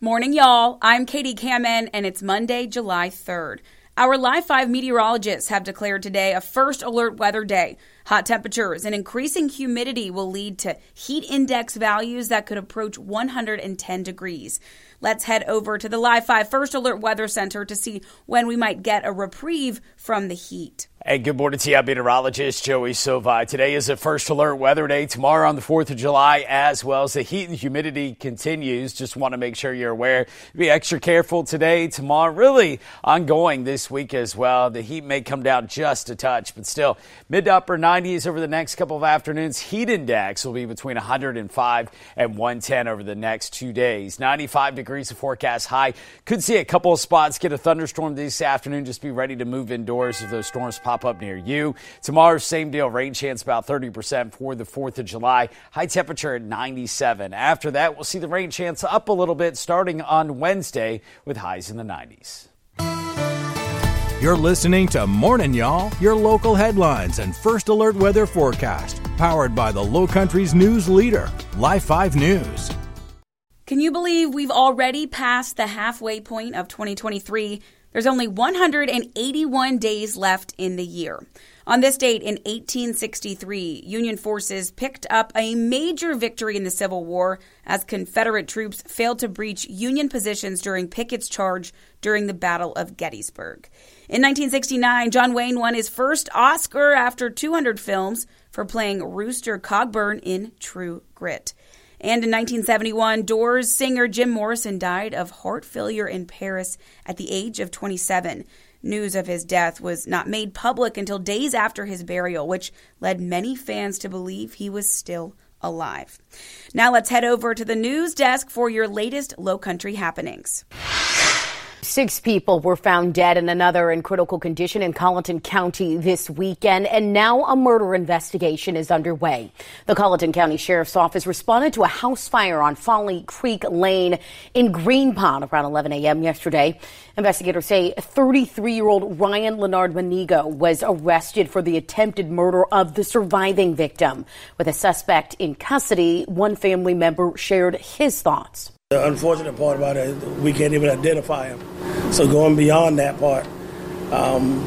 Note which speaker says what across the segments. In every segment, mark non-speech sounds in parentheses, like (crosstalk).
Speaker 1: Morning, y'all. I'm Katie Kamen, and it's Monday, July 3rd. Our Live 5 meteorologists have declared today a first alert weather day. Hot temperatures and increasing humidity will lead to heat index values that could approach 110 degrees. Let's head over to the Live 5 First Alert Weather Center to see when we might get a reprieve from the heat.
Speaker 2: Hey, good morning to you. Meteorologist Joey Silva. Today is a first alert weather day. Tomorrow on the 4th of July, as well as the heat and humidity continues. Just want to make sure you're aware. Be extra careful today, tomorrow, really ongoing this week as well. The heat may come down just a touch, but still mid to upper 90s over the next couple of afternoons. Heat index will be between 105 and 110 over the next two days. 95 degrees of forecast high. Could see a couple of spots get a thunderstorm this afternoon. Just be ready to move indoors if those storms pop up near you. Tomorrow, same deal. Rain chance about 30% for the 4th of July. High temperature at 97. After that, we'll see the rain chance up a little bit starting on Wednesday with highs in the 90s.
Speaker 3: You're listening to Morning Y'all, your local headlines and first alert weather forecast, powered by the Lowcountry's news leader, Live 5 News.
Speaker 1: Can you believe we've already passed the halfway point of 2023? There's only 181 days left in the year. On this date in 1863, Union forces picked up a major victory in the Civil War as Confederate troops failed to breach Union positions during Pickett's charge during the Battle of Gettysburg. In 1969, John Wayne won his first Oscar after 200 films for playing Rooster Cogburn in True Grit. And in 1971, Doors singer Jim Morrison died of heart failure in Paris at the age of 27. News of his death was not made public until days after his burial, which led many fans to believe he was still alive. Now let's head over to the news desk for your latest low country happenings.
Speaker 4: Six people were found dead and another in critical condition in Colleton County this weekend, and now a murder investigation is underway. The Colleton County Sheriff's Office responded to a house fire on Folly Creek Lane in Green Pond around 11 a.m. yesterday. Investigators say 33 year old Ryan Leonard Manigo was arrested for the attempted murder of the surviving victim. With a suspect in custody, one family member shared his thoughts.
Speaker 5: The unfortunate part about it, we can't even identify him. So going beyond that part, um,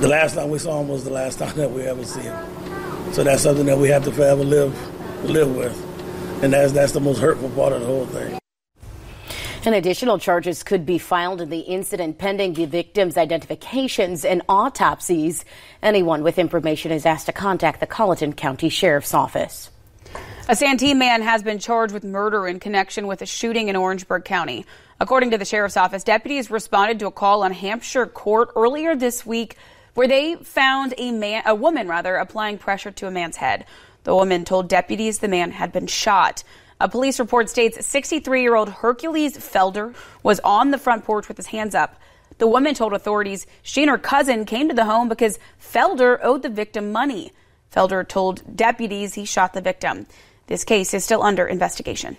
Speaker 5: the last time we saw him was the last (laughs) time that we ever see him. So that's something that we have to forever live live with, and that's that's the most hurtful part of the whole thing.
Speaker 4: And additional charges could be filed in the incident pending the victims' identifications and autopsies. Anyone with information is asked to contact the Colleton County Sheriff's Office.
Speaker 1: A Santee man has been charged with murder in connection with a shooting in Orangeburg County. According to the sheriff's office, deputies responded to a call on Hampshire Court earlier this week where they found a man, a woman rather, applying pressure to a man's head. The woman told deputies the man had been shot. A police report states 63-year-old Hercules Felder was on the front porch with his hands up. The woman told authorities she and her cousin came to the home because Felder owed the victim money. Felder told deputies he shot the victim. This case is still under investigation.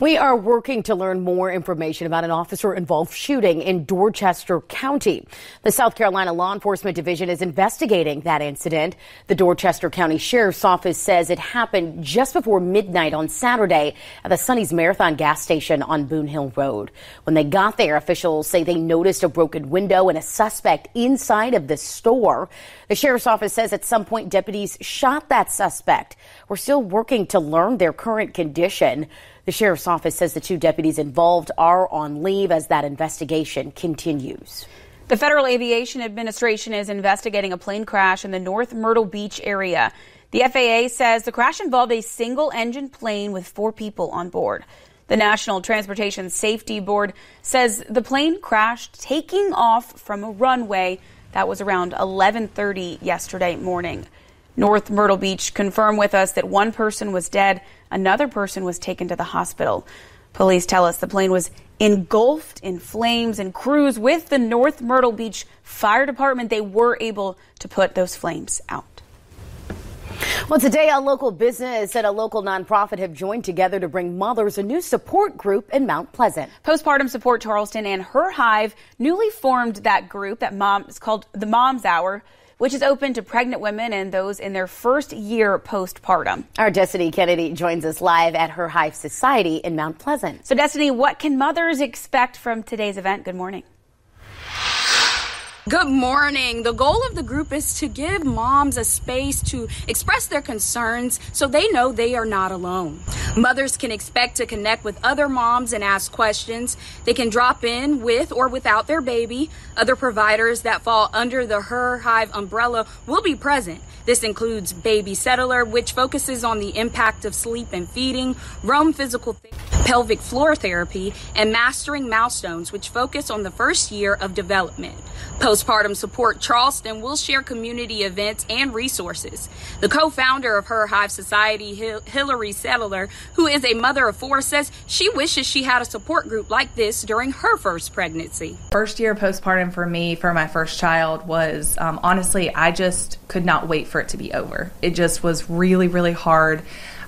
Speaker 4: We are working to learn more information about an officer involved shooting in Dorchester County. The South Carolina Law Enforcement Division is investigating that incident. The Dorchester County Sheriff's Office says it happened just before midnight on Saturday at the Sonny's Marathon gas station on Boone Hill Road. When they got there, officials say they noticed a broken window and a suspect inside of the store. The Sheriff's Office says at some point deputies shot that suspect. We're still working to learn their current condition. The sheriff's office says the two deputies involved are on leave as that investigation continues.
Speaker 1: The Federal Aviation Administration is investigating a plane crash in the North Myrtle Beach area. The FAA says the crash involved a single engine plane with four people on board. The National Transportation Safety Board says the plane crashed taking off from a runway that was around 11:30 yesterday morning. North Myrtle Beach confirmed with us that one person was dead, another person was taken to the hospital. Police tell us the plane was engulfed in flames and crews with the North Myrtle Beach Fire Department, they were able to put those flames out.
Speaker 4: Well, today a local business and a local nonprofit have joined together to bring mothers a new support group in Mount Pleasant.
Speaker 1: Postpartum Support Charleston and Her Hive newly formed that group that mom is called the Mom's Hour which is open to pregnant women and those in their first year postpartum.
Speaker 4: Our Destiny Kennedy joins us live at Her Hive Society in Mount Pleasant.
Speaker 1: So, Destiny, what can mothers expect from today's event? Good morning.
Speaker 6: Good morning. The goal of the group is to give moms a space to express their concerns so they know they are not alone. Mothers can expect to connect with other moms and ask questions. They can drop in with or without their baby. Other providers that fall under the Her Hive umbrella will be present. This includes Baby Settler, which focuses on the impact of sleep and feeding, Roam Physical Therapy, pelvic floor therapy, and Mastering Milestones, which focus on the first year of development. Postpartum Support Charleston will share community events and resources. The co-founder of Her Hive Society, Hillary Settler, who is a mother of four, says she wishes she had a support group like this during her first pregnancy.
Speaker 7: First year postpartum for me, for my first child, was um, honestly, I just could not wait for it to be over. It just was really, really hard.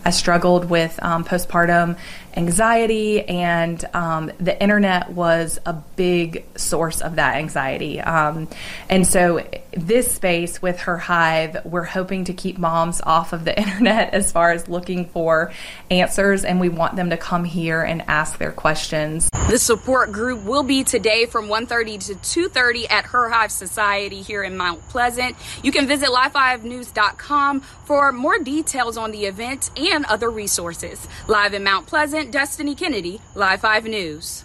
Speaker 7: I struggled with um, postpartum anxiety, and um, the internet was a big source of that anxiety. Um, and so, this space with her hive, we're hoping to keep moms off of the (laughs) internet as far as looking for answers, and we want them to come here and ask their questions.
Speaker 6: The support group will be today from 1:30 to 2:30 at Her Hive Society here in Mount Pleasant. You can visit live5news.com for more details on the event and other resources. Live in Mount Pleasant, Destiny Kennedy, Live 5 News.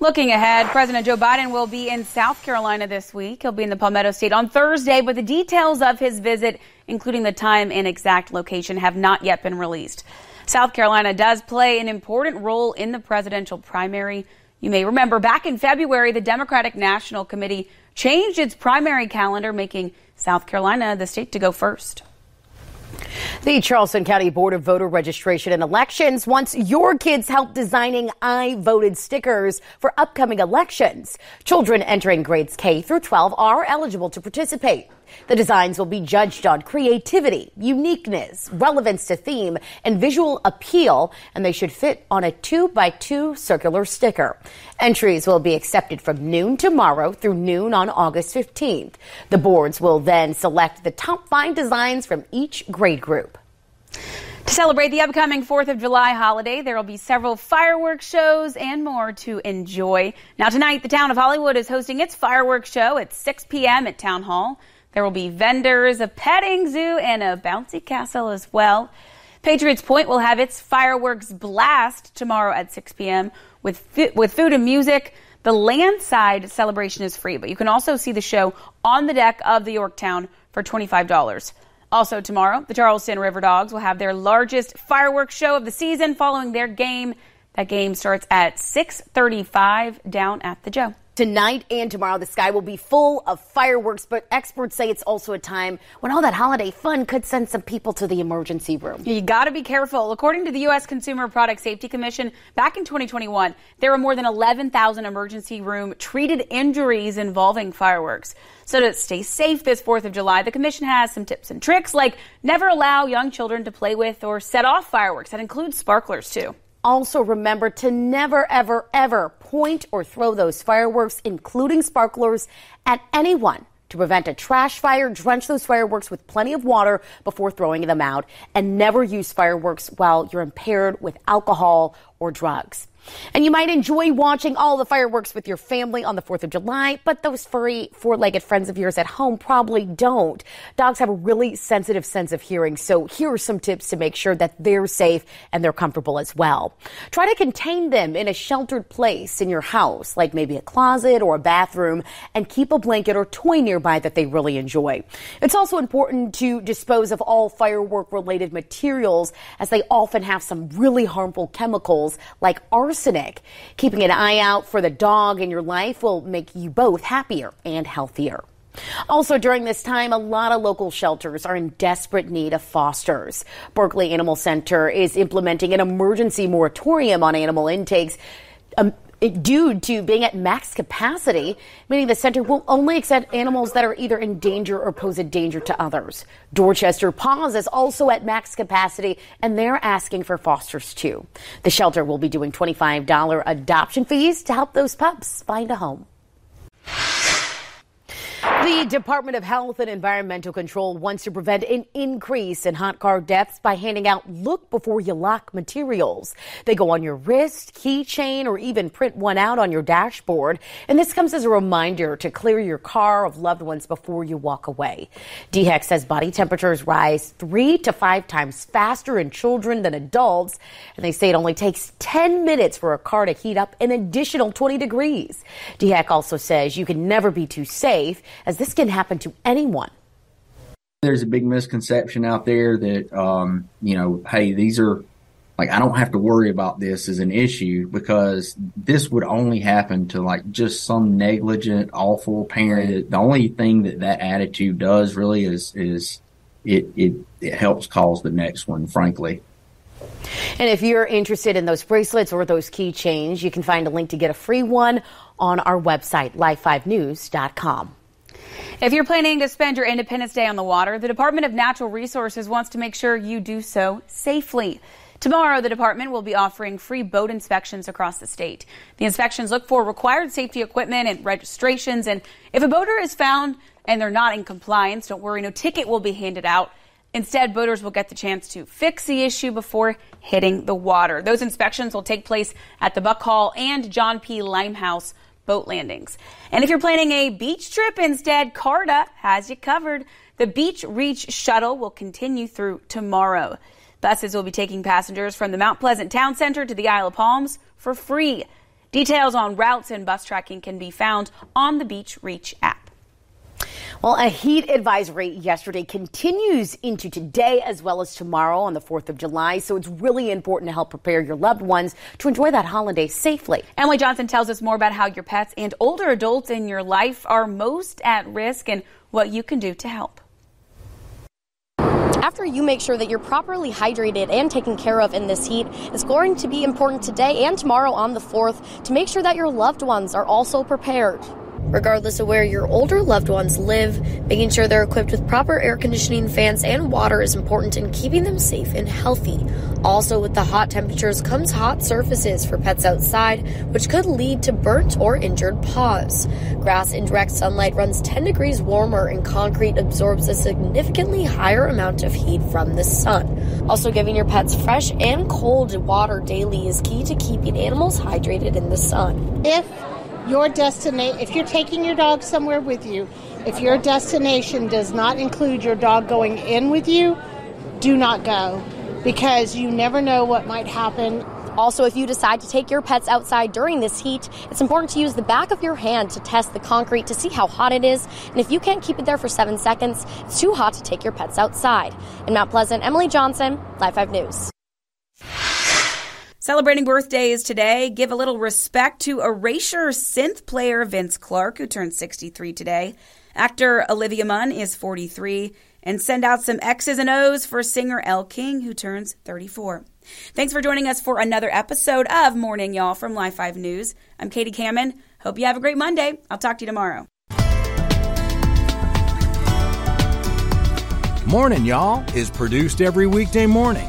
Speaker 1: Looking ahead, President Joe Biden will be in South Carolina this week. He'll be in the Palmetto State on Thursday, but the details of his visit, including the time and exact location, have not yet been released. South Carolina does play an important role in the presidential primary. You may remember back in February, the Democratic National Committee changed its primary calendar, making South Carolina the state to go first.
Speaker 4: The Charleston County Board of Voter Registration and Elections wants your kids help designing I voted stickers for upcoming elections. Children entering grades K through 12 are eligible to participate. The designs will be judged on creativity, uniqueness, relevance to theme, and visual appeal, and they should fit on a two by two circular sticker. Entries will be accepted from noon tomorrow through noon on August 15th. The boards will then select the top five designs from each grade group.
Speaker 1: To celebrate the upcoming 4th of July holiday, there will be several fireworks shows and more to enjoy. Now, tonight, the town of Hollywood is hosting its fireworks show at 6 p.m. at Town Hall. There will be vendors, a petting zoo, and a bouncy castle as well. Patriots Point will have its fireworks blast tomorrow at 6 p.m. with with food and music. The landside celebration is free, but you can also see the show on the deck of the Yorktown for $25. Also tomorrow, the Charleston RiverDogs will have their largest fireworks show of the season following their game. That game starts at 6:35 down at the Joe.
Speaker 4: Tonight and tomorrow, the sky will be full of fireworks, but experts say it's also a time when all that holiday fun could send some people to the emergency room.
Speaker 1: You got to be careful. According to the U.S. Consumer Product Safety Commission, back in 2021, there were more than 11,000 emergency room treated injuries involving fireworks. So to stay safe this 4th of July, the commission has some tips and tricks like never allow young children to play with or set off fireworks. That includes sparklers too.
Speaker 4: Also, remember to never, ever, ever point or throw those fireworks, including sparklers, at anyone. To prevent a trash fire, drench those fireworks with plenty of water before throwing them out, and never use fireworks while you're impaired with alcohol or drugs. And you might enjoy watching all the fireworks with your family on the 4th of July, but those furry, four legged friends of yours at home probably don't. Dogs have a really sensitive sense of hearing, so here are some tips to make sure that they're safe and they're comfortable as well. Try to contain them in a sheltered place in your house, like maybe a closet or a bathroom, and keep a blanket or toy nearby that they really enjoy. It's also important to dispose of all firework related materials as they often have some really harmful chemicals like arsenic. Keeping an eye out for the dog in your life will make you both happier and healthier. Also, during this time, a lot of local shelters are in desperate need of fosters. Berkeley Animal Center is implementing an emergency moratorium on animal intakes. Um, due to being at max capacity, meaning the center will only accept animals that are either in danger or pose a danger to others. Dorchester Paws is also at max capacity, and they're asking for fosters too. The shelter will be doing $25 adoption fees to help those pups find a home. The Department of Health and Environmental Control wants to prevent an increase in hot car deaths by handing out look before you lock materials. They go on your wrist, keychain, or even print one out on your dashboard. And this comes as a reminder to clear your car of loved ones before you walk away. DHEC says body temperatures rise three to five times faster in children than adults. And they say it only takes 10 minutes for a car to heat up an additional 20 degrees. DHEC also says you can never be too safe as this can happen to anyone.
Speaker 8: There's a big misconception out there that, um, you know, hey, these are like, I don't have to worry about this as an issue because this would only happen to like just some negligent, awful parent. The only thing that that attitude does really is, is it, it, it helps cause the next one, frankly.
Speaker 4: And if you're interested in those bracelets or those keychains, you can find a link to get a free one on our website, live5news.com.
Speaker 1: If you're planning to spend your Independence Day on the water, the Department of Natural Resources wants to make sure you do so safely. Tomorrow, the department will be offering free boat inspections across the state. The inspections look for required safety equipment and registrations. And if a boater is found and they're not in compliance, don't worry, no ticket will be handed out. Instead, boaters will get the chance to fix the issue before hitting the water. Those inspections will take place at the Buck Hall and John P. Limehouse boat landings. And if you're planning a beach trip instead, Carta has you covered. The Beach Reach shuttle will continue through tomorrow. Buses will be taking passengers from the Mount Pleasant Town Center to the Isle of Palms for free. Details on routes and bus tracking can be found on the Beach Reach app.
Speaker 4: Well, a heat advisory yesterday continues into today as well as tomorrow on the 4th of July. So it's really important to help prepare your loved ones to enjoy that holiday safely.
Speaker 1: Emily Johnson tells us more about how your pets and older adults in your life are most at risk and what you can do to help.
Speaker 9: After you make sure that you're properly hydrated and taken care of in this heat, it's going to be important today and tomorrow on the 4th to make sure that your loved ones are also prepared regardless of where your older loved ones live. Making sure they're equipped with proper air conditioning, fans, and water is important in keeping them safe and healthy. Also, with the hot temperatures comes hot surfaces for pets outside, which could lead to burnt or injured paws. Grass in direct sunlight runs 10 degrees warmer, and concrete absorbs a significantly higher amount of heat from the sun. Also, giving your pets fresh and cold water daily is key to keeping animals hydrated in the sun.
Speaker 10: If your destination, if you're taking your dog somewhere with you, if your destination does not include your dog going in with you, do not go because you never know what might happen.
Speaker 9: Also, if you decide to take your pets outside during this heat, it's important to use the back of your hand to test the concrete to see how hot it is. And if you can't keep it there for seven seconds, it's too hot to take your pets outside. In Mount Pleasant, Emily Johnson, Live 5 News.
Speaker 1: Celebrating birthdays today, give a little respect to Erasure synth player Vince Clarke, who turned 63 today. Actor Olivia Munn is 43. And send out some X's and O's for singer Elle King, who turns 34. Thanks for joining us for another episode of Morning Y'all from Live 5 News. I'm Katie Kamen. Hope you have a great Monday. I'll talk to you tomorrow.
Speaker 3: Morning Y'all is produced every weekday morning